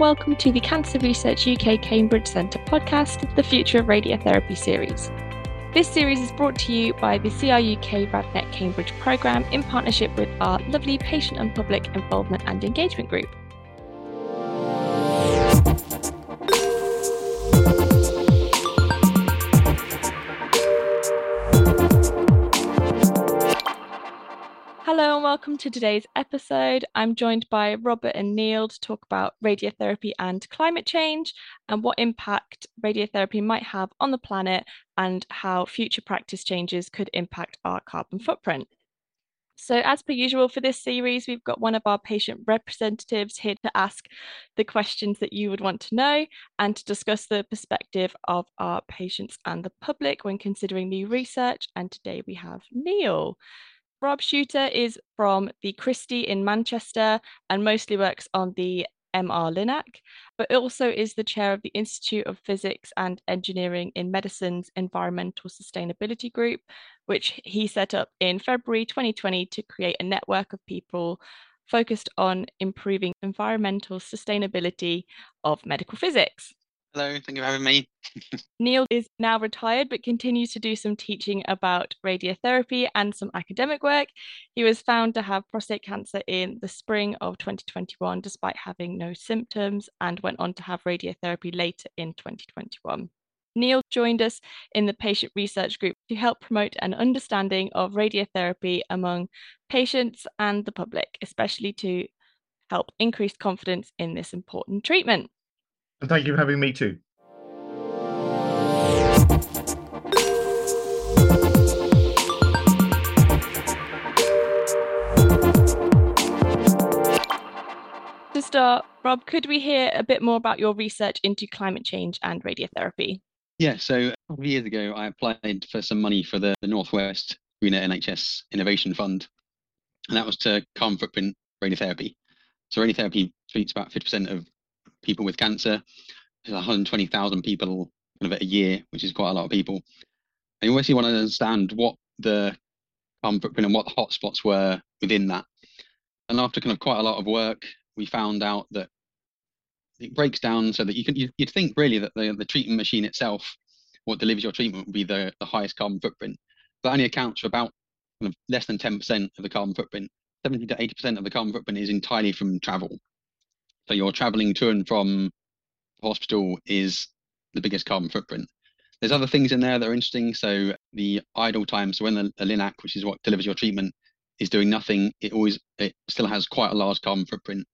welcome to the Cancer Research UK Cambridge Centre podcast, the Future of Radiotherapy series. This series is brought to you by the CRUK RadNet Cambridge programme in partnership with our lovely patient and public involvement and engagement group. To today's episode. I'm joined by Robert and Neil to talk about radiotherapy and climate change and what impact radiotherapy might have on the planet and how future practice changes could impact our carbon footprint. So, as per usual for this series, we've got one of our patient representatives here to ask the questions that you would want to know and to discuss the perspective of our patients and the public when considering new research. And today we have Neil. Rob Chuter is from the Christie in Manchester and mostly works on the MR Linac, but also is the chair of the Institute of Physics and Engineering in Medicine's Environmental Sustainability Group, which he set up in February 2020 to create a network of people focused on improving environmental sustainability of medical physics. Hello, thank you for having me. Neil is now retired but continues to do some teaching about radiotherapy and some academic work. He was found to have prostate cancer in the spring of 2021 despite having no symptoms and went on to have radiotherapy later in 2021. Neil joined us in the patient research group to help promote an understanding of radiotherapy among patients and the public, especially to help increase confidence in this important treatment. And thank you for having me too. To start, Rob, could we hear a bit more about your research into climate change and radiotherapy? Yeah, so a couple of years ago, I applied for some money for the, the Northwest Greener NHS Innovation Fund, and that was to carbon footprint radiotherapy. So radiotherapy treats about 50% of people with cancer. There's 120,000 people kind of a year, which is quite a lot of people. And you obviously want to understand what the carbon footprint and what the hotspots were within that. And after kind of quite a lot of work, we found out that it breaks down so that you can you, would think really that the, the treatment machine itself, what delivers your treatment, would be the, the highest carbon footprint. That only accounts for about kind of less than 10% of the carbon footprint. 70 to 80% of the carbon footprint is entirely from travel. So you're traveling to and from hospital is the biggest carbon footprint. There's other things in there that are interesting. So the idle time, so when the, the Linac, which is what delivers your treatment, is doing nothing, it always it still has quite a large carbon footprint.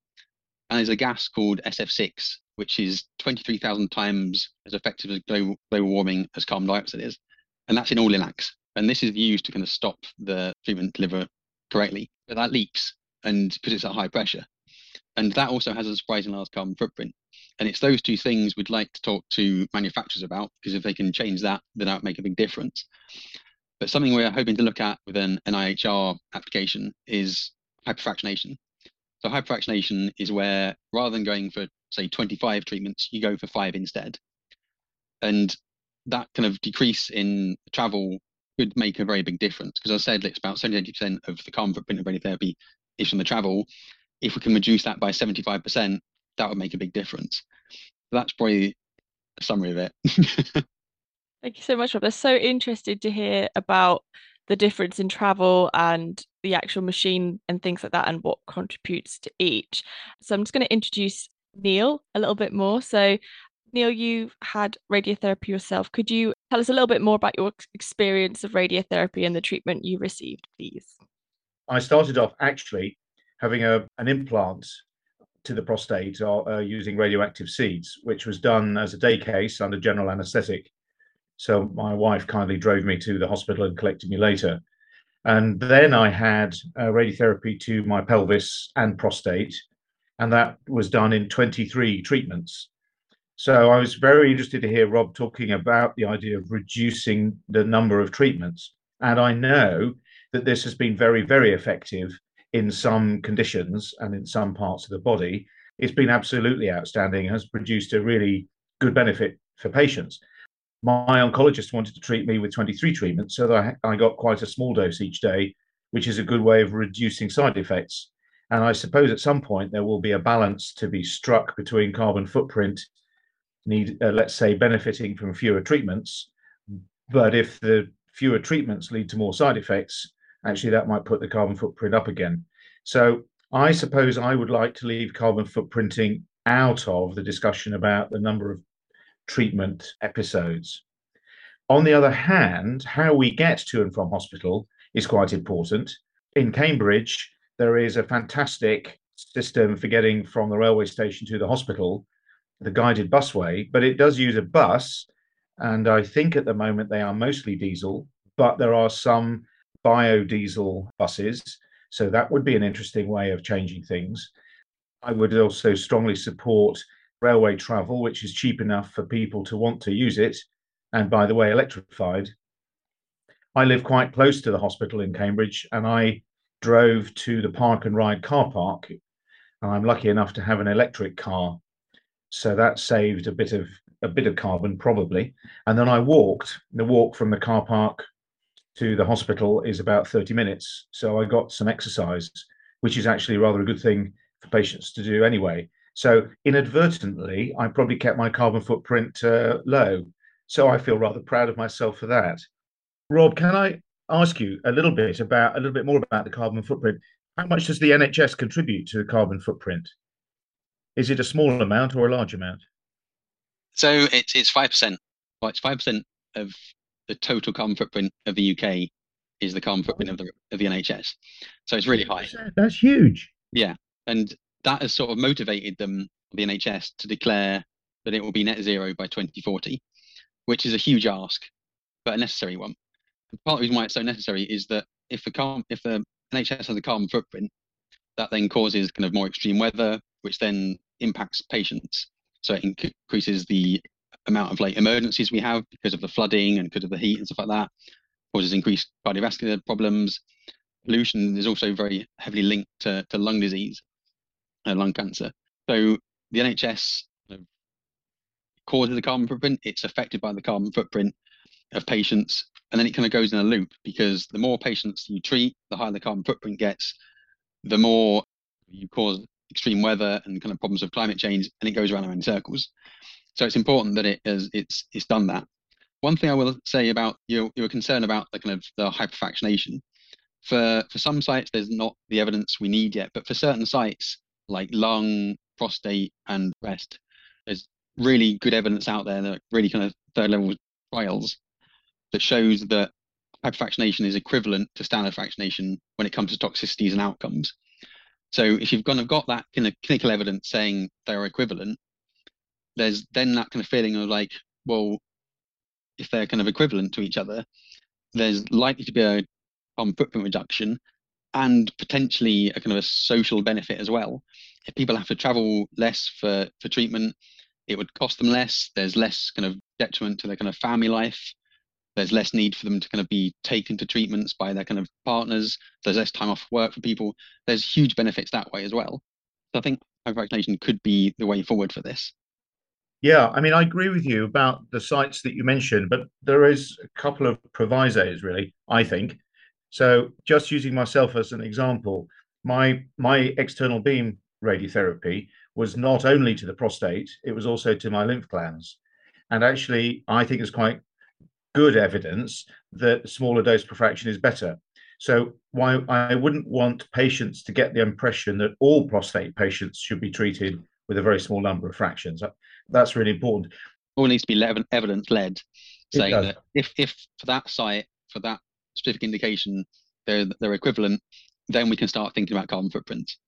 And there's a gas called SF6, which is 23,000 times as effective as global, global warming as carbon dioxide is. And that's in all Linacs. And this is used to kind of stop the treatment deliver correctly. But that leaks and because it's at high pressure. And that also has a surprising large carbon footprint. And it's those two things we'd like to talk to manufacturers about, because if they can change that, then that would make a big difference. But something we're hoping to look at with an NIHR application is hyperfractionation. So hyperfractionation is where rather than going for, say, 25 treatments, you go for five instead. And that kind of decrease in travel could make a very big difference because I said it's about 70 80% of the carbon footprint of radiotherapy is from the travel if we can reduce that by 75%, that would make a big difference. That's probably a summary of it. Thank you so much, Rob. They're so interested to hear about the difference in travel and the actual machine and things like that and what contributes to each. So I'm just going to introduce Neil a little bit more. So Neil, you've had radiotherapy yourself. Could you tell us a little bit more about your experience of radiotherapy and the treatment you received, please? I started off actually having a, an implant to the prostate uh, uh, using radioactive seeds, which was done as a day case under general anesthetic. So my wife kindly drove me to the hospital and collected me later. And then I had uh, radiotherapy to my pelvis and prostate, and that was done in 23 treatments. So I was very interested to hear Rob talking about the idea of reducing the number of treatments. And I know that this has been very, very effective in some conditions and in some parts of the body, it's been absolutely outstanding, has produced a really good benefit for patients. My oncologist wanted to treat me with 23 treatments, so that I, got quite a small dose each day, which is a good way of reducing side effects. And I suppose at some point there will be a balance to be struck between carbon footprint need, uh, let's say, benefiting from fewer treatments. But if the fewer treatments lead to more side effects, actually that might put the carbon footprint up again. So I suppose I would like to leave carbon footprinting out of the discussion about the number of treatment episodes. On the other hand, how we get to and from hospital is quite important. In Cambridge, there is a fantastic system for getting from the railway station to the hospital, the guided busway, but it does use a bus. And I think at the moment they are mostly diesel, but there are some biodiesel buses. So that would be an interesting way of changing things. I would also strongly support railway travel, which is cheap enough for people to want to use it. And by the way, electrified. I live quite close to the hospital in Cambridge, and I drove to the park and ride car park. And I'm lucky enough to have an electric car. So that saved a bit of a bit of carbon probably. And then I walked. The walk from the car park to the hospital is about 30 minutes. So I got some exercise, which is actually rather a good thing for patients to do anyway. So inadvertently, I probably kept my carbon footprint uh, low. So I feel rather proud of myself for that. Rob, can I ask you a little bit about a little bit more about the carbon footprint? How much does the NHS contribute to the carbon footprint? Is it a small amount or a large amount? So it's it's five percent. Well, it's five percent of the total carbon footprint of the UK is the carbon footprint of the of the NHS. So it's really high. That's huge. Yeah, and that has sort of motivated them, the NHS, to declare that it will be net zero by 2040, which is a huge ask, but a necessary one. And part of the reason why it's so necessary is that if the car, if the NHS has a carbon footprint, that then causes kind of more extreme weather, which then impacts patients. So it increases the amount of like emergencies we have because of the flooding and because of the heat and stuff like that, causes increased cardiovascular problems. Pollution is also very heavily linked to, to lung disease uh, lung cancer. So the NHS causes the carbon footprint, it's affected by the carbon footprint of patients, and then it kind of goes in a loop because the more patients you treat, the higher the carbon footprint gets, the more you cause extreme weather and kind of problems of climate change, and it goes around in circles. So it's important that it is it's it's done that. One thing I will say about your your concern about the kind of the hyperfractionation. For for some sites, there's not the evidence we need yet, but for certain sites, like lung, prostate, and breast. There's really good evidence out there that really kind of third level trials that shows that hyperfractionation is equivalent to standard fractionation when it comes to toxicities and outcomes. So if you've kind of got that kind of clinical evidence saying they're equivalent, there's then that kind of feeling of like, well, if they're kind of equivalent to each other, there's likely to be a carbon footprint reduction and potentially a kind of a social benefit as well. If people have to travel less for, for treatment, it would cost them less. There's less kind of detriment to their kind of family life. There's less need for them to kind of be taken to treatments by their kind of partners. There's less time off work for people. There's huge benefits that way as well. So I think vaccination could be the way forward for this. Yeah, I mean, I agree with you about the sites that you mentioned, but there is a couple of provisos, really, I think. So just using myself as an example, my my external beam radiotherapy was not only to the prostate, it was also to my lymph glands. And actually, I think it's quite good evidence that smaller dose per fraction is better. So why I wouldn't want patients to get the impression that all prostate patients should be treated with a very small number of fractions. That's really important. All needs to be evidence led, saying that if if for that site for that specific indication, they're they're equivalent, then we can start thinking about carbon footprints.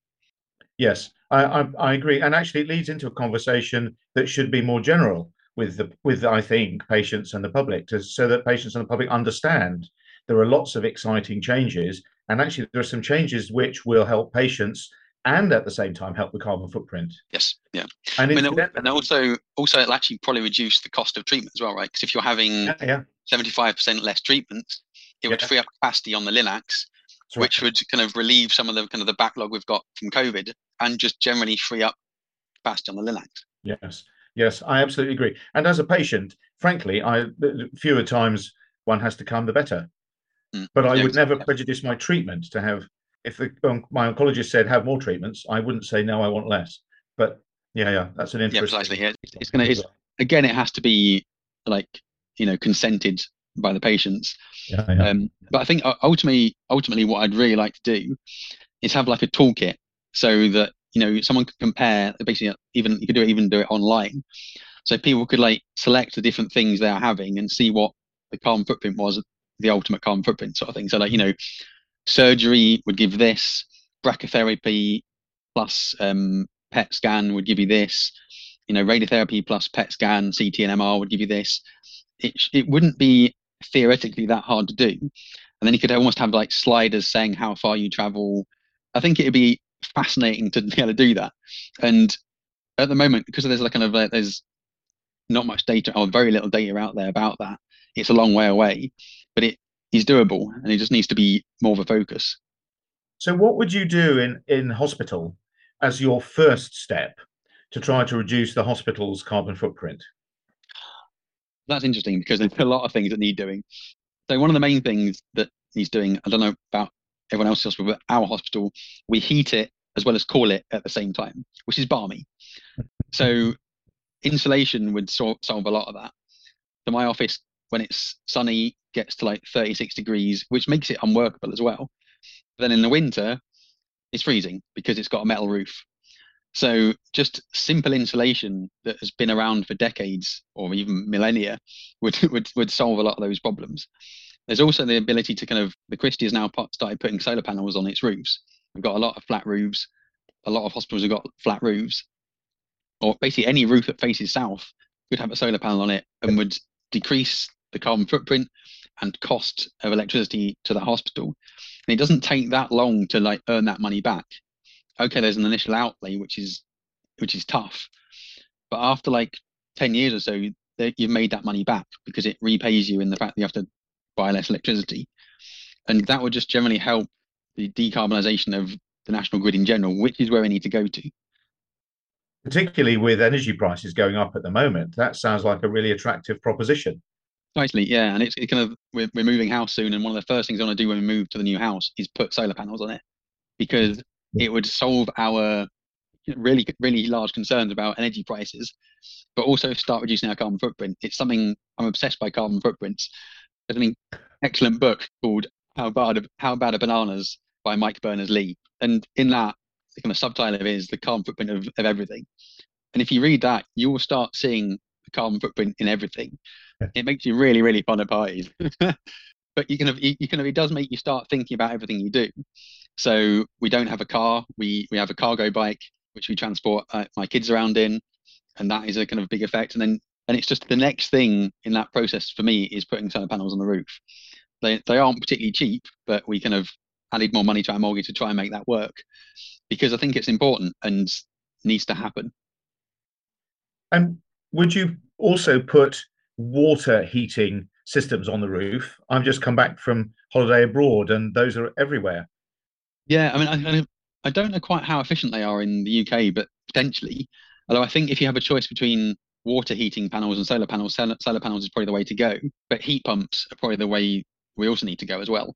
Yes, I, I, I agree, and actually, it leads into a conversation that should be more general with the with I think patients and the public, to, so that patients and the public understand there are lots of exciting changes, and actually there are some changes which will help patients and at the same time help the carbon footprint. Yes, yeah, and, I mean, and also also it'll actually probably reduce the cost of treatment as well, right? Because if you're having seventy five percent less treatments, it would free up capacity on the Linacs, right. which would kind of relieve some of the kind of the backlog we've got from COVID, and just generally free up capacity on the Linacs. Yes, yes, I absolutely agree. And as a patient, frankly, I fewer times one has to come, the better. Mm. But I yeah, would exactly. never prejudice my treatment to have if the, um, my oncologist said have more treatments, I wouldn't say no, I want less. But yeah, yeah, that's an Yeah, interesting. precisely. Yeah, it's, it's gonna. It's, again, it has to be like you know consented by the patients. Yeah, yeah. Um, but I think uh, ultimately, ultimately, what I'd really like to do is have like a toolkit so that you know someone could compare. Basically, even you could do it, even do it online, so people could like select the different things they are having and see what the carbon footprint was, the ultimate carbon footprint sort of thing. So like you know, surgery would give this, brachytherapy plus um, PET scan would give you this, you know, radiotherapy plus PET scan, CT and MR would give you this. It it wouldn't be theoretically that hard to do, and then you could almost have like sliders saying how far you travel. I think it'd be fascinating to be able to do that. And at the moment, because there's like kind of like, there's not much data or very little data out there about that, it's a long way away, but it is doable, and he just needs to be more of a focus. So, what would you do in in hospital as your first step to try to reduce the hospital's carbon footprint? That's interesting because there's a lot of things that need doing. So one of the main things that needs doing, I don't know about everyone else's hospital, but our hospital, we heat it as well as cool it at the same time, which is barmy. So insulation would sol- solve a lot of that. So my office, when it's sunny, gets to like 36 degrees, which makes it unworkable as well. Then in the winter, it's freezing because it's got a metal roof. So just simple insulation that has been around for decades or even millennia would would would solve a lot of those problems. There's also the ability to kind of the Christie has now started putting solar panels on its roofs. We've got a lot of flat roofs. A lot of hospitals have got flat roofs, or basically any roof that faces south could have a solar panel on it and would decrease the carbon footprint and cost of electricity to the hospital. And it doesn't take that long to like earn that money back okay, there's an initial outlay which is which is tough, but after like ten years or so, you've made that money back because it repays you in the fact that you have to buy less electricity, and that would just generally help the decarbonisation of the national grid in general, which is where we need to go to. Particularly with energy prices going up at the moment, that sounds like a really attractive proposition. Nicely, yeah, and it's, kind of we're, we're moving house soon, and one of the first things I want to do when we move to the new house is put solar panels on it because it would solve our really really large concerns about energy prices, but also start reducing our carbon footprint. It's something I'm obsessed by carbon footprints. There's an excellent book called How Bad How Bad Are Bananas by Mike Berners-Lee, and in that the kind of subtitle is the carbon footprint of, of everything. And if you read that, you will start seeing the carbon footprint in everything. It makes you really really fun at parties. but you can you, you can it does make you start thinking about everything you do. So we don't have a car. We we have a cargo bike which we transport uh, my kids around in, and that is a kind of big effect. And then and it's just the next thing in that process for me is putting solar panels on the roof. They they aren't particularly cheap, but we kind of added more money to our mortgage to try and make that work because I think it's important and needs to happen. And would you also put water heating systems on the roof? I've just come back from holiday abroad, and those are everywhere. Yeah, I mean, I, I don't know quite how efficient they are in the UK, but potentially. Although I think if you have a choice between water heating panels and solar panels, solar, solar panels is probably the way to go. But heat pumps are probably the way we also need to go as well.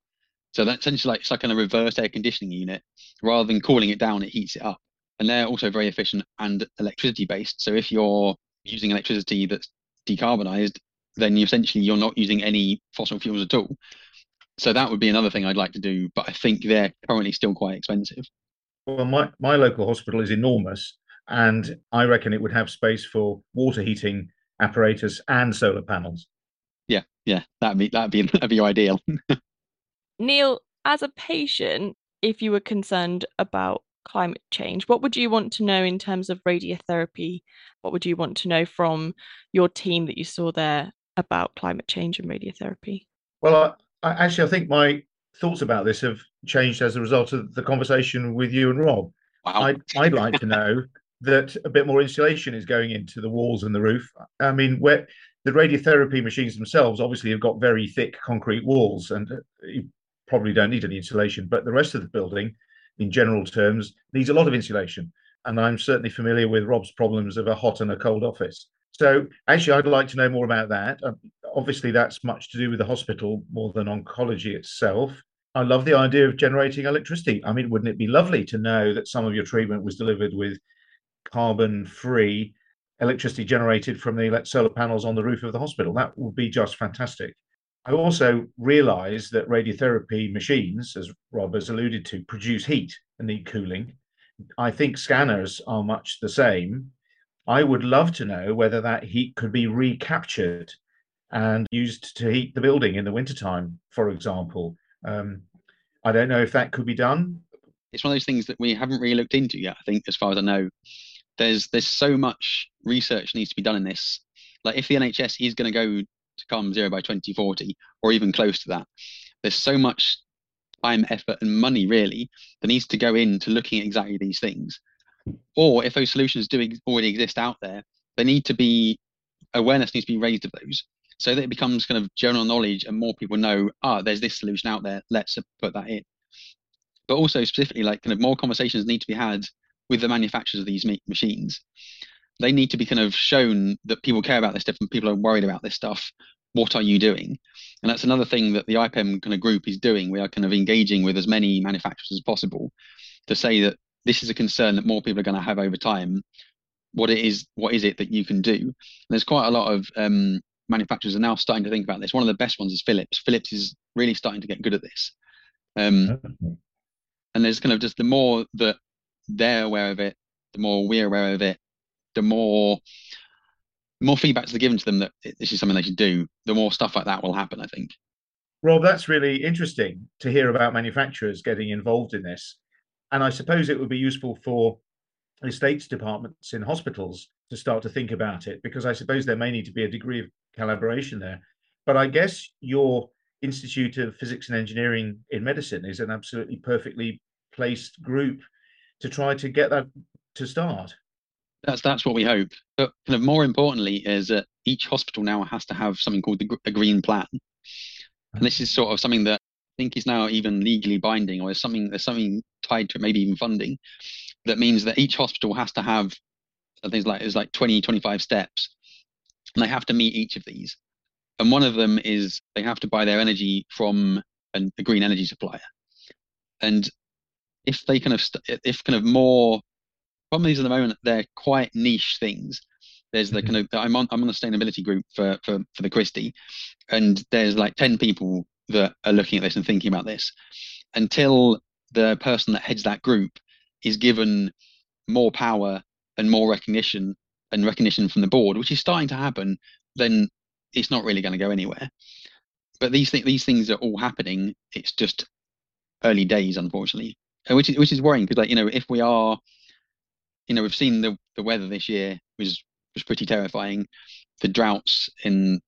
So that's essentially like it's like a reverse air conditioning unit. Rather than cooling it down, it heats it up. And they're also very efficient and electricity based. So if you're using electricity that's decarbonized, then you essentially you're not using any fossil fuels at all. So that would be another thing I'd like to do, but I think they're currently still quite expensive. Well, my, my local hospital is enormous, and I reckon it would have space for water heating apparatus and solar panels. Yeah, yeah, that'd be that'd be that'd be ideal. Neil, as a patient, if you were concerned about climate change, what would you want to know in terms of radiotherapy? What would you want to know from your team that you saw there about climate change and radiotherapy? Well, I, I, actually, I think my thoughts about this have changed as a result of the conversation with you and Rob. Wow. I'd, I'd like to know that a bit more insulation is going into the walls and the roof. I mean, where the radiotherapy machines themselves obviously have got very thick concrete walls, and uh, you probably don't need any insulation. But the rest of the building, in general terms, needs a lot of insulation. And I'm certainly familiar with Rob's problems of a hot and a cold office. So actually, I'd like to know more about that. Um, obviously, that's much to do with the hospital more than oncology itself. I love the idea of generating electricity. I mean, wouldn't it be lovely to know that some of your treatment was delivered with carbon free electricity generated from the solar panels on the roof of the hospital? That would be just fantastic. I also realize that radiotherapy machines, as Rob has alluded to, produce heat and need cooling. I think scanners are much the same. I would love to know whether that heat could be recaptured and used to heat the building in the wintertime, for example. Um, I don't know if that could be done. It's one of those things that we haven't really looked into yet. I think, as far as I know, there's there's so much research needs to be done in this. Like, if the NHS is going to go to carbon zero by 2040, or even close to that, there's so much time, effort, and money really that needs to go into looking at exactly these things. Or if those solutions do already exist out there, they need to be awareness needs to be raised of those so that it becomes kind of general knowledge and more people know, ah, there's this solution out there, let's put that in. But also specifically, like kind of more conversations need to be had with the manufacturers of these machines. They need to be kind of shown that people care about this stuff and people are worried about this stuff. What are you doing? And that's another thing that the IPEM kind of group is doing. We are kind of engaging with as many manufacturers as possible to say that this is a concern that more people are going to have over time. What it is, what is it that you can do? And there's quite a lot of um, manufacturers are now starting to think about this. One of the best ones is Philips. Philips is really starting to get good at this. Um, and there's kind of just the more that they're aware of it, the more we're aware of it, the more more feedbacks are given to them that this is something they should do, the more stuff like that will happen, I think. Rob, that's really interesting to hear about manufacturers getting involved in this. And I suppose it would be useful for estates departments in hospitals to start to think about it because I suppose there may need to be a degree of collaboration there. But I guess your Institute of Physics and Engineering in Medicine is an absolutely perfectly placed group to try to get that to start. That's that's what we hope. But kind of more importantly is that each hospital now has to have something called the, a green plan, and this is sort of something that I think is now even legally binding, or there's something there's something tied to it, maybe even funding, that means that each hospital has to have things like it's like 20, 25 steps and they have to meet each of these. And one of them is they have to buy their energy from an, a green energy supplier. And if they kind of, if kind of more, problems at the moment, they're quite niche things. There's the mm-hmm. kind of, I'm on, I'm on the sustainability group for, for, for the Christie, and there's like 10 people that are looking at this and thinking about this. Until the person that heads that group is given more power and more recognition and recognition from the board, which is starting to happen, then it's not really going to go anywhere. But these th- these things are all happening. It's just early days, unfortunately, which is which is worrying because like you know if we are, you know, we've seen the the weather this year was was pretty terrifying. The droughts in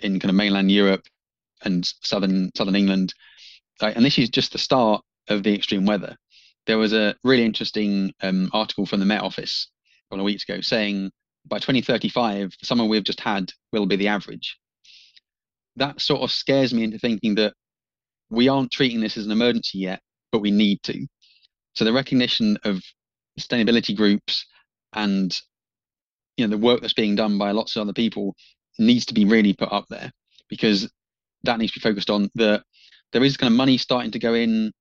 in kind of mainland Europe and southern southern England, and this is just the start of the extreme weather. There was a really interesting um, article from the Met Office a couple of weeks ago saying by 2035, the summer we've just had will be the average. That sort of scares me into thinking that we aren't treating this as an emergency yet, but we need to. So the recognition of sustainability groups and you know the work that's being done by lots of other people needs to be really put up there because that needs to be focused on the there is kind of money starting to go in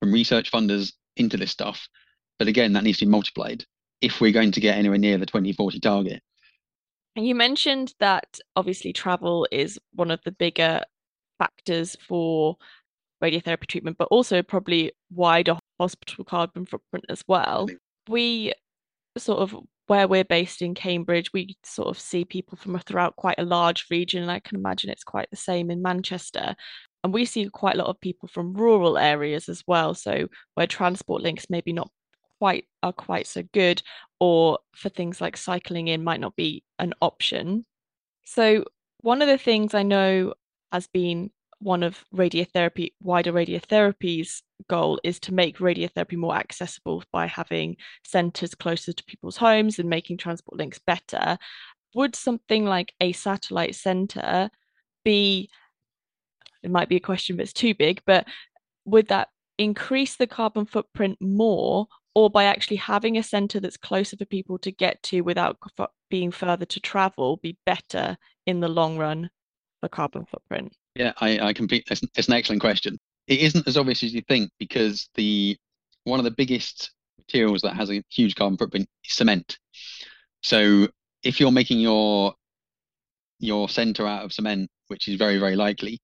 from research funders into this stuff but again that needs to be multiplied if we're going to get anywhere near the 2040 target. And you mentioned that obviously travel is one of the bigger factors for radiotherapy treatment, but also probably wider hospital carbon footprint as well. We sort of where we're based in Cambridge, we sort of see people from throughout quite a large region, and I can imagine it's quite the same in Manchester. And we see quite a lot of people from rural areas as well. So where transport links maybe not quite are quite so good or for things like cycling in might not be an option so one of the things i know has been one of radiotherapy wider radiotherapy's goal is to make radiotherapy more accessible by having centers closer to people's homes and making transport links better would something like a satellite center be it might be a question but it's too big but would that increase the carbon footprint more or by actually having a center that's closer for people to get to without being further to travel be better in the long run for carbon footprint? Yeah, I, I compete. It's, it's, an excellent question. It isn't as obvious as you think because the one of the biggest materials that has a huge carbon footprint is cement. So if you're making your your center out of cement, which is very very likely,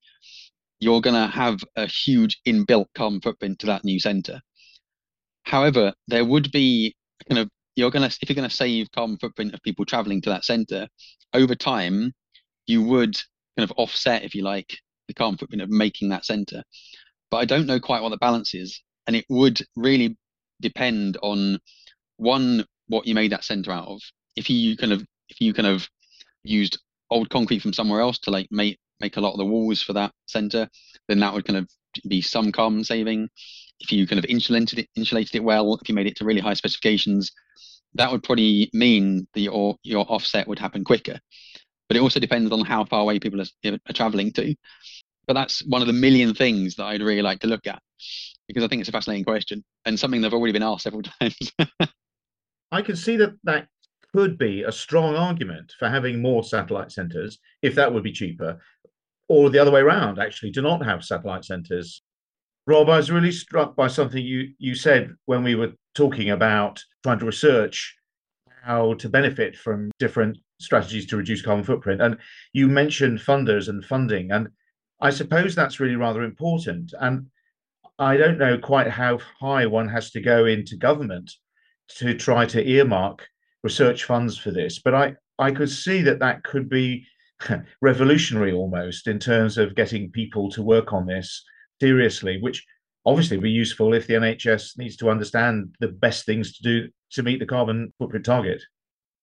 you're going to have a huge inbuilt carbon footprint to that new center. However, there would be kind of you're going to if you're going to save carbon footprint of people traveling to that center over time, you would kind of offset, if you like, the carbon footprint of making that center. But I don't know quite what the balance is, and it would really depend on one what you made that center out of. If you kind of if you kind of used old concrete from somewhere else to like make make a lot of the walls for that center, then that would kind of be some carbon saving. If you kind of insulated it, insulated it well, if you made it to really high specifications, that would probably mean that your your offset would happen quicker. But it also depends on how far away people are, are traveling to. But that's one of the million things that I'd really like to look at because I think it's a fascinating question and something they've already been asked several times. I can see that that could be a strong argument for having more satellite centers if that would be cheaper, or the other way around, actually, to not have satellite centers. Rob, I was really struck by something you, you said when we were talking about trying to research how to benefit from different strategies to reduce carbon footprint. And you mentioned funders and funding. And I suppose that's really rather important. And I don't know quite how high one has to go into government to try to earmark research funds for this, but I, I could see that that could be revolutionary almost in terms of getting people to work on this seriously, which obviously would be useful if the NHS needs to understand the best things to do to meet the carbon footprint target.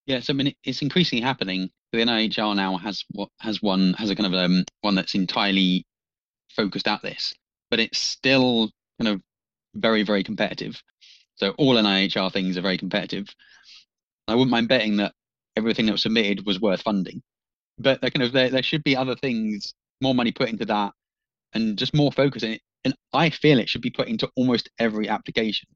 Yes, I mean it's increasingly happening. The NIHR now has what has one has a kind of um, one that's entirely focused at this, but it's still kind of very very competitive. So all NIHR things are very competitive. I wouldn't mind betting that everything that was submitted was worth funding, but kind of there, there should be other things, more money put into that, and just more focus in it. And I feel it should be put into almost every application.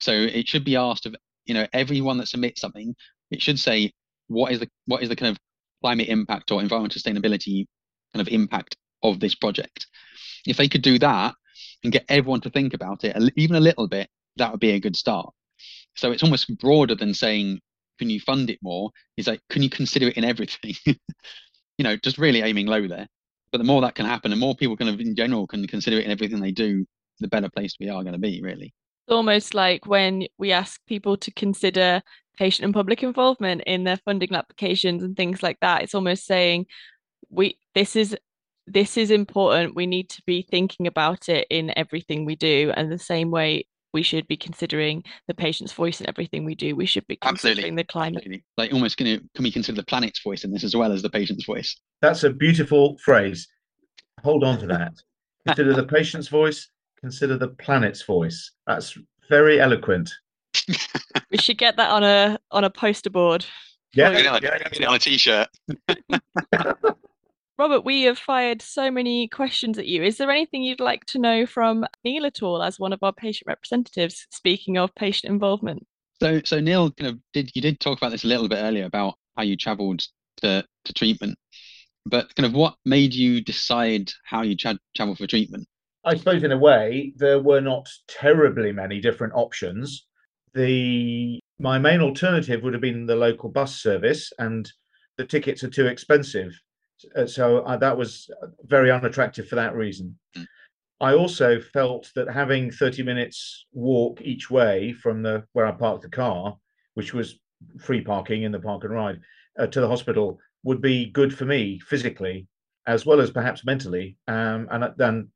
So it should be asked of you know everyone that submits something it should say what is the what is the kind of climate impact or environmental sustainability kind of impact of this project. If they could do that and get everyone to think about it even a little bit, that would be a good start. So it's almost broader than saying, can you fund it more? Is like, can you consider it in everything? you know, just really aiming low there. But the more that can happen, the more people kind of in general can consider it in everything they do, the better place we are going to be, really. It's almost like when we ask people to consider patient and public involvement in their funding applications and things like that. It's almost saying we this is this is important. We need to be thinking about it in everything we do. And the same way we should be considering the patient's voice in everything we do. We should be considering Absolutely. the climate. Absolutely. Like almost can, can we consider the planet's voice in this as well as the patient's voice? That's a beautiful phrase. Hold on to that. consider the patient's voice, consider the planet's voice. That's very eloquent. We should get that on a on a poster board. Yeah, yeah, yeah, yeah. on a t-shirt. Robert, we have fired so many questions at you. Is there anything you'd like to know from Neil at all as one of our patient representatives? Speaking of patient involvement. So, so Neil, kind of did you did talk about this a little bit earlier about how you travelled to to treatment, but kind of what made you decide how you tra- travel for treatment? I suppose in a way there were not terribly many different options the my main alternative would have been the local bus service, and the tickets are too expensive. Uh, so uh, that was very unattractive for that reason. Mm. I also felt that having 30 minutes walk each way from the where I parked the car, which was free parking in the park and ride, uh, to the hospital would be good for me physically as well as perhaps mentally. Um, and then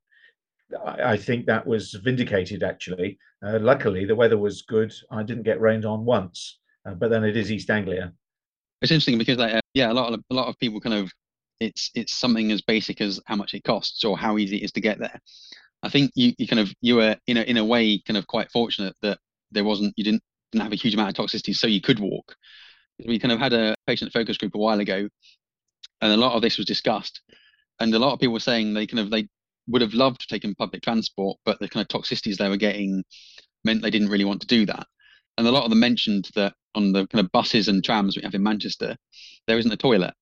I, think that was vindicated actually. Uh, luckily, the weather was good. I didn't get rained on once, uh, but then it is East Anglia. It's interesting because uh, yeah, a lot of a lot of people kind of it's it's something as basic as how much it costs or how easy it is to get there. I think you, you kind of you were in a in a way kind of quite fortunate that there wasn't you didn't didn't have a huge amount of toxicity, so you could walk. We kind of had a patient focus group a while ago, and a lot of this was discussed, and a lot of people were saying they kind of they would have loved to take in public transport, but the kind of toxicities they were getting meant they didn't really want to do that. And a lot of them mentioned that on the kind of buses and trams we have in Manchester, there isn't a toilet.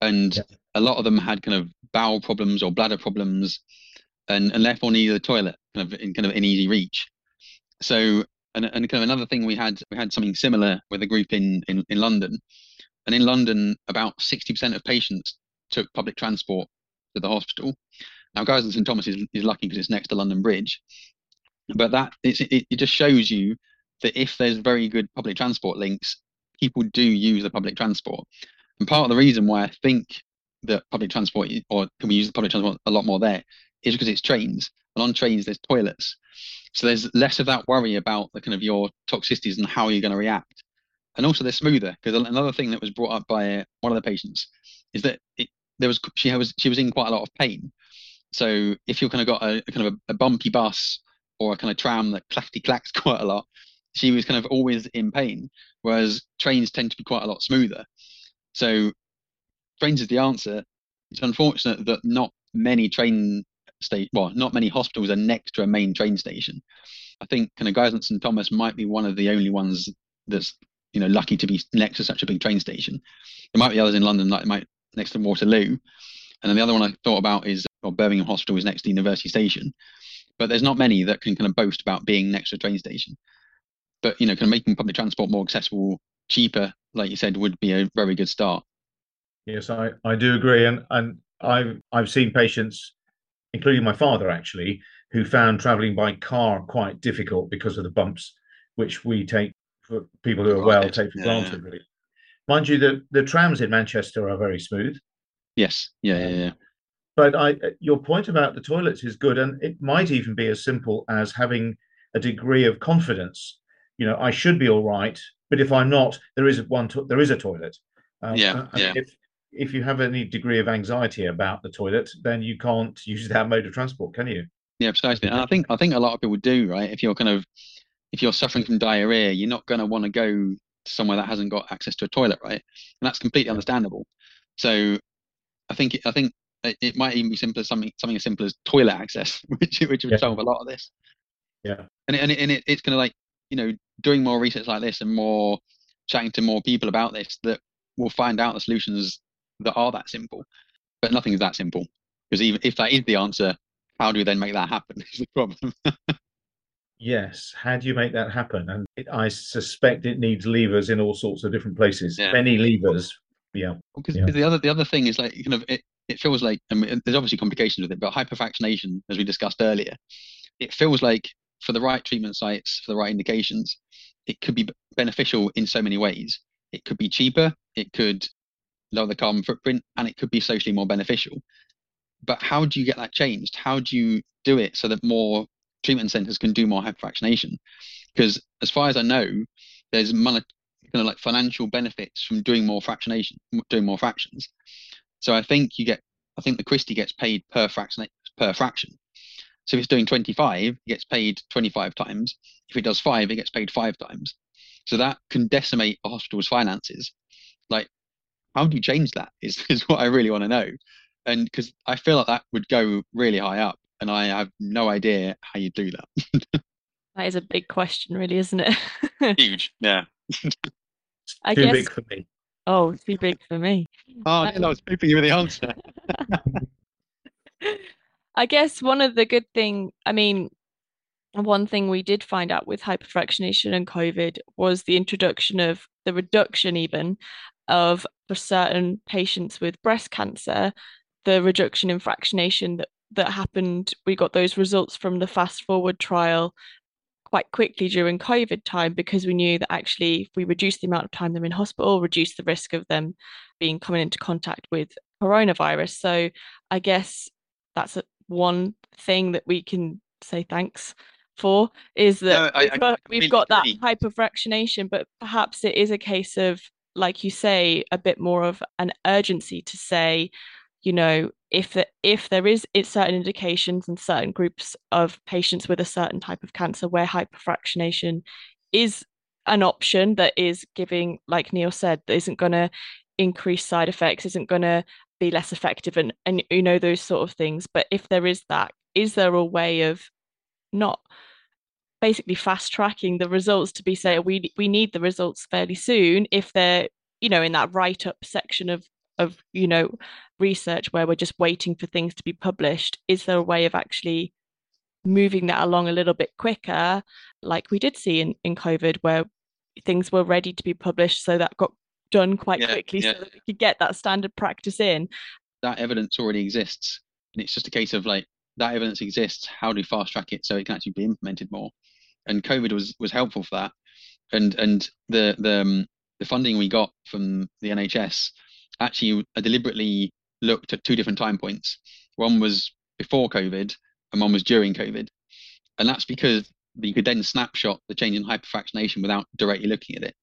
And yeah. a lot of them had kind of bowel problems or bladder problems. and, and therefore needed a toilet kind of in kind of in easy reach. So and, and kind of another thing we had we had something similar with a group in in, in London, and in London about sixty percent of patients took public transport to the hospital. Now, Guy's and St Thomas is, is lucky because it's next to London Bridge, but that it, it just shows you that if there's very good public transport links, people do use the public transport. And part of the reason why I think that public transport or can we use the public transport a lot more there is because it's trains, and on trains there's toilets, so there's less of that worry about the kind of your toxicities and how you're going to react, and also they're smoother. Because another thing that was brought up by uh, one of the patients is that it, there was she was she was in quite a lot of pain. So if you've kind of got a, a kind of a, a, bumpy bus or a kind of tram that clackety clacks quite a lot, she was kind of always in pain. Whereas trains tend to be quite a lot smoother. So trains is the answer. It's unfortunate that not many train state well, not many hospitals are next to a main train station. I think kind of Guy's and St Thomas might be one of the only ones that's you know lucky to be next to such a big train station. There might be others in London like might next to Waterloo, and then the other one I thought about is well, Birmingham Hospital is next to University Station, but there's not many that can kind of boast about being next to a train station. But you know, kind of making public transport more accessible, cheaper, like you said, would be a very good start. Yes, I, I do agree, and and I've I've seen patients, including my father actually, who found travelling by car quite difficult because of the bumps, which we take for people who are well take for yeah, granted. Really, mind you, the the trams in Manchester are very smooth. Yes, yeah, yeah, um, yeah. But I, uh, your point about the toilets is good, and it might even be as simple as having a degree of confidence. You know, I should be all right, but if I'm not, there is one. To- there is a toilet. Um, yeah, uh, uh, yeah. If if you have any degree of anxiety about the toilet, then you can't use that mode of transport, can you? Yeah, precisely. And I think I think a lot of people do, right? If you're kind of if you're suffering from diarrhea, you're not going to want to go somewhere that hasn't got access to a toilet, right? And that's completely understandable. So I think I think it, might even be simple as something something as simple as toilet access, which which would yeah. solve a lot of this. Yeah. And it, and, it, and it, it's kind of like you know doing more research like this and more chatting to more people about this that we'll find out the solutions that are that simple. But nothing is that simple because even if that is the answer, how do we then make that happen? Is the problem. yes, how do you make that happen? And it, I suspect it needs levers in all sorts of different places. Yeah. Many levers. Yeah. Because yeah. the other the other thing is like kind of it, it feels like mean, there's obviously complications with it, but hyperfractionation, as we discussed earlier, it feels like for the right treatment sites, for the right indications, it could be beneficial in so many ways. It could be cheaper, it could lower the carbon footprint, and it could be socially more beneficial. But how do you get that changed? How do you do it so that more treatment centers can do more hyperfractionation? Because as far as I know, there's money, kind of like financial benefits from doing more fractionation, doing more fractions. So I think you get, I think the Christie gets paid per fraction per fraction. So if it's doing 25, it gets paid 25 times. If it does five, it gets paid five times. So that can decimate a hospital's finances. Like, how do you change that? Is is what I really want to know. And because I feel like that would go really high up, and I have no idea how you do that. that is a big question, really, isn't it? Huge, yeah. I Too guess... big for me. Oh, too big for me. Oh, um, I was hoping you were the answer. I guess one of the good thing, I mean, one thing we did find out with hyperfractionation and COVID was the introduction of the reduction even of for certain patients with breast cancer, the reduction in fractionation that that happened. We got those results from the fast forward trial quite quickly during COVID time because we knew that actually if we reduce the amount of time they're in hospital, reduce the risk of them being coming into contact with coronavirus. So I guess that's a, one thing that we can say thanks for is that no, I, we've got, we've got that hyperfractionation, but perhaps it is a case of, like you say, a bit more of an urgency to say, you know, if if there is certain indications and certain groups of patients with a certain type of cancer where hyperfractionation is an option that is giving, like Neil said, that isn't going to increase side effects, isn't going to be less effective, and and you know those sort of things. But if there is that, is there a way of not basically fast tracking the results to be say we we need the results fairly soon if they're you know in that write up section of of you know research where we're just waiting for things to be published is there a way of actually moving that along a little bit quicker? Like we did see in, in covid where things were ready to be published so that got done quite Yeah, quickly yeah. so that we could get that standard practice in. That evidence already exists and it's just a case of like that evidence exists how do we fast track it so it can actually be implemented more? And covid was was helpful for that. And and the the um, the funding we got from the nhs actually I uh, deliberately looked at two different time points one was before covid and one was during covid and that's because you could then snapshot the change in hypofractionation without directly looking at it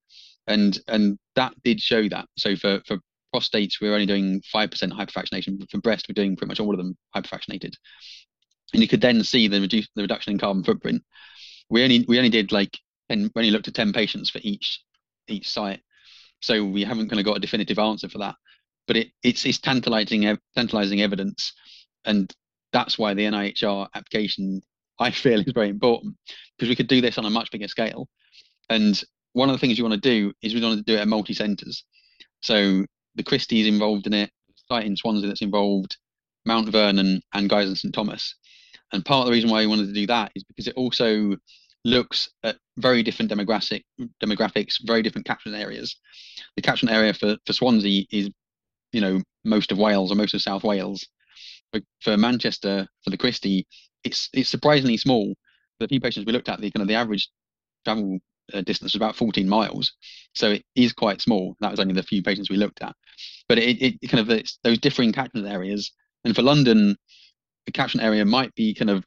and and that did show that so for for prostates, we're only doing 5% hypofractionation. But for breast, we're doing pretty much all of them hypofractionated. And you could then see the reduce the reduction in carbon footprint. We only we only did like 10, we only looked at 10 patients for each each site. So we haven't kind of got a definitive answer for that. But it, it's it's tantalizing tantalizing evidence. And that's why the NIHR application I feel is very important because we could do this on a much bigger scale. And one of the things you want to do is we want to do it at multi centers. So the Christie's involved in it, site in Swansea that's involved, Mount Vernon and Guy's and St Thomas. And part of the reason why we wanted to do that is because it also looks at very different demographic demographics, very different catchment areas. The catchment area for, for Swansea is, you know, most of Wales or most of South Wales. But for Manchester, for the Christie, it's it's surprisingly small. The few patients we looked at, the kind of the average travel uh, distance was about 14 miles, so it is quite small. That was only the few patients we looked at, but it, it, it kind of those differing catchment areas. And for London, the catchment area might be kind of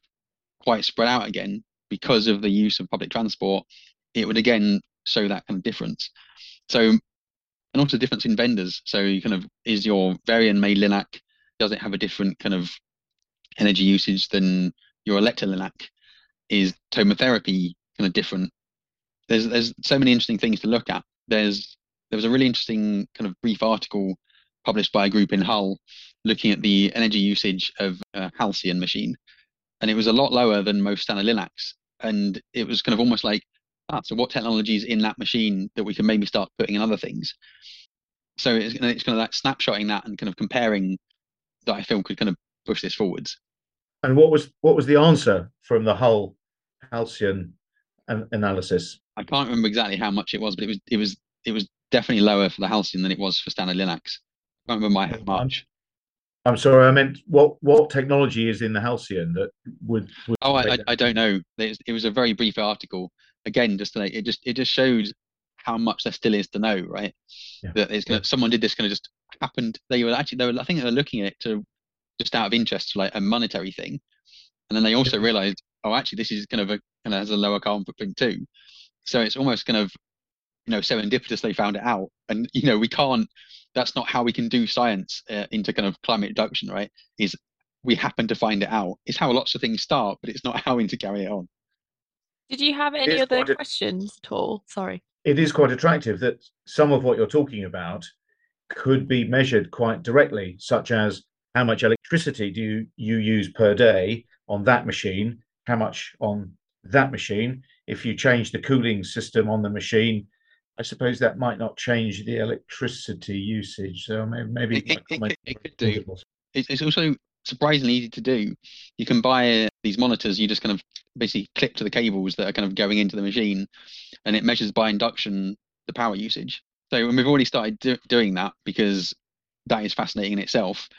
quite spread out again because of the use of public transport. It would again show that kind of difference. So, and also difference in vendors. So you kind of is your Varian made Linac does it have a different kind of energy usage than your Elekta Linac? Is tomotherapy kind of different? There's there's so many interesting things to look at. There's there was a really interesting kind of brief article published by a group in Hull looking at the energy usage of a Halcyon machine, and it was a lot lower than most standard Linacs. And it was kind of almost like, ah, so what technology is in that machine that we can maybe start putting in other things? So it's, it's kind of like snapshotting that and kind of comparing that I feel could kind of push this forwards. And what was what was the answer from the Hull Halcyon an- analysis? I can't remember exactly how much it was, but it was it was it was definitely lower for the Halcyon than it was for standard Linacs. I can't remember my how much. I'm sorry, I meant what what technology is in the Halcyon that would? would Oh, I, I, I don't know. It was a very brief article. Again, just like it just it just showed how much there still is to know, right? Yeah. That it's gonna, someone did this kind of just happened. They were actually they were I think they were looking at it to just out of interest, like a monetary thing, and then they also realized, oh, actually this is kind of a kind of has a lower carbon footprint too. So it's almost kind of you know serendipitous they found it out, and you know we can't. That's not how we can do science uh, into kind of climate reduction, right? Is we happen to find it out. It's how lots of things start, but it's not how we to carry it on. Did you have any other quite a- questions at all? Sorry. it is quite attractive that some of what you're talking about could be measured quite directly, such as how much electricity do you, you use per day on that machine, how much on that machine. If you change the cooling system on the machine, I suppose that might not change the electricity usage. So maybe, maybe It- it- it could- it could do. It's, it's also surprisingly easy to do. You can buy uh, these monitors. You just kind of basically clip to the cables that are kind of going into the machine, and it measures by induction the power usage. So and we've already started do, doing that because that is fascinating in itself.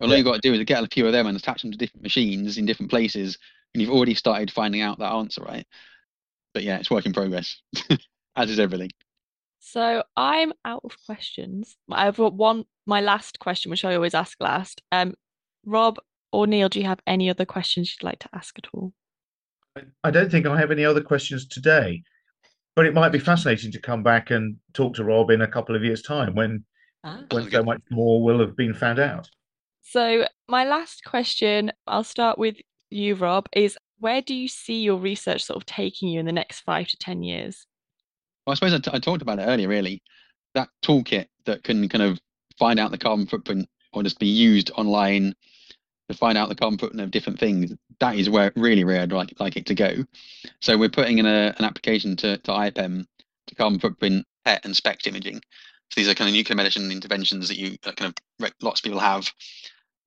All Yeah. you've got to do is get a few of them and attach them to different machines in different places, and you've already started finding out that answer, right? But yeah, it's work in progress, as is everything. So I'm out of questions. I've got one, my last question, which I always ask last. Um, Rob or Neil, do you have any other questions you'd like to ask at all? I don't think I have any other questions today, but it might be fascinating to come back and talk to Rob in a couple of years' time when Ah. when so much more will have been found out. So my last question, I'll start with you, Rob, is where do you see your research sort of taking you in the next five to ten years? Well, I suppose I, t- I talked about it earlier, really. That toolkit that can kind of find out the carbon footprint or just be used online to find out the footprint of different things, that is where really where I'd like, like it to go. So we're putting in a, an application to, to IPEM to carbon footprint PET and SPECT imaging. So these are kind of nuclear medicine interventions that you that kind of lots of people have,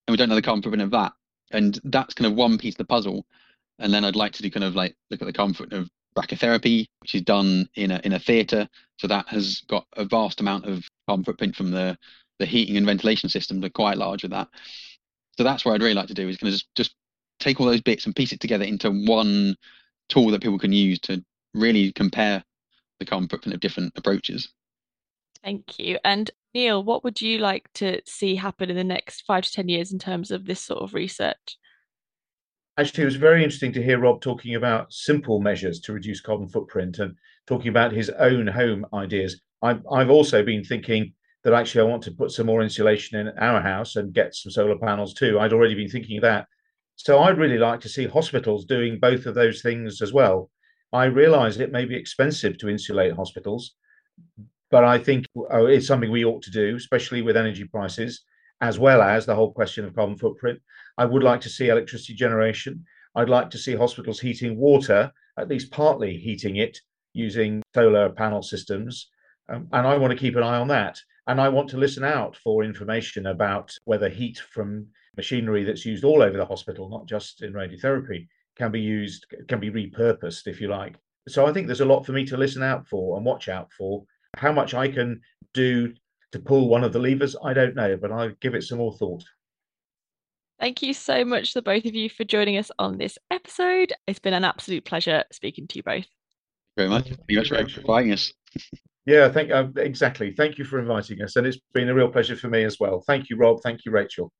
and we don't know the carbon footprint of that. And that's kind of one piece of the puzzle. And then I'd like to do kind of like look at the footprint of brachytherapy, which is done in a in a theatre. So that has got a vast amount of carbon footprint from the the heating and ventilation systems are quite large with that. So that's what I'd really like to do is kind of just, just take all those bits and piece it together into one tool that people can use to really compare the carbon footprint of different approaches. Thank you. And Neil, what would you like to see happen in the next five to 10 years in terms of this sort of research? Actually, it was very interesting to hear Rob talking about simple measures to reduce carbon footprint and talking about his own home ideas. I've, I've also been thinking that actually I want to put some more insulation in our house and get some solar panels too. I'd already been thinking of that. So I'd really like to see hospitals doing both of those things as well. I realize it may be expensive to insulate hospitals, but I think oh, it's something we ought to do, especially with energy prices, as well as the whole question of carbon footprint. I would like to see electricity generation. I'd like to see hospitals heating water, at least partly heating it using solar panel systems. Um, and I want to keep an eye on that. And I want to listen out for information about whether heat from machinery that's used all over the hospital, not just in radiotherapy, can be used, can be repurposed, if you like. So I think there's a lot for me to listen out for and watch out for. How much I can do to pull one of the levers, I don't know, but I'll give it some more thought. Thank you so much, the both of you, for joining us on this episode. It's been an absolute pleasure speaking to you both. Very much. Thank you very much for inviting us. Yeah, thank uh, exactly. Thank you for inviting us, and it's been a real pleasure for me as well. Thank you, Rob. Thank you, Rachel.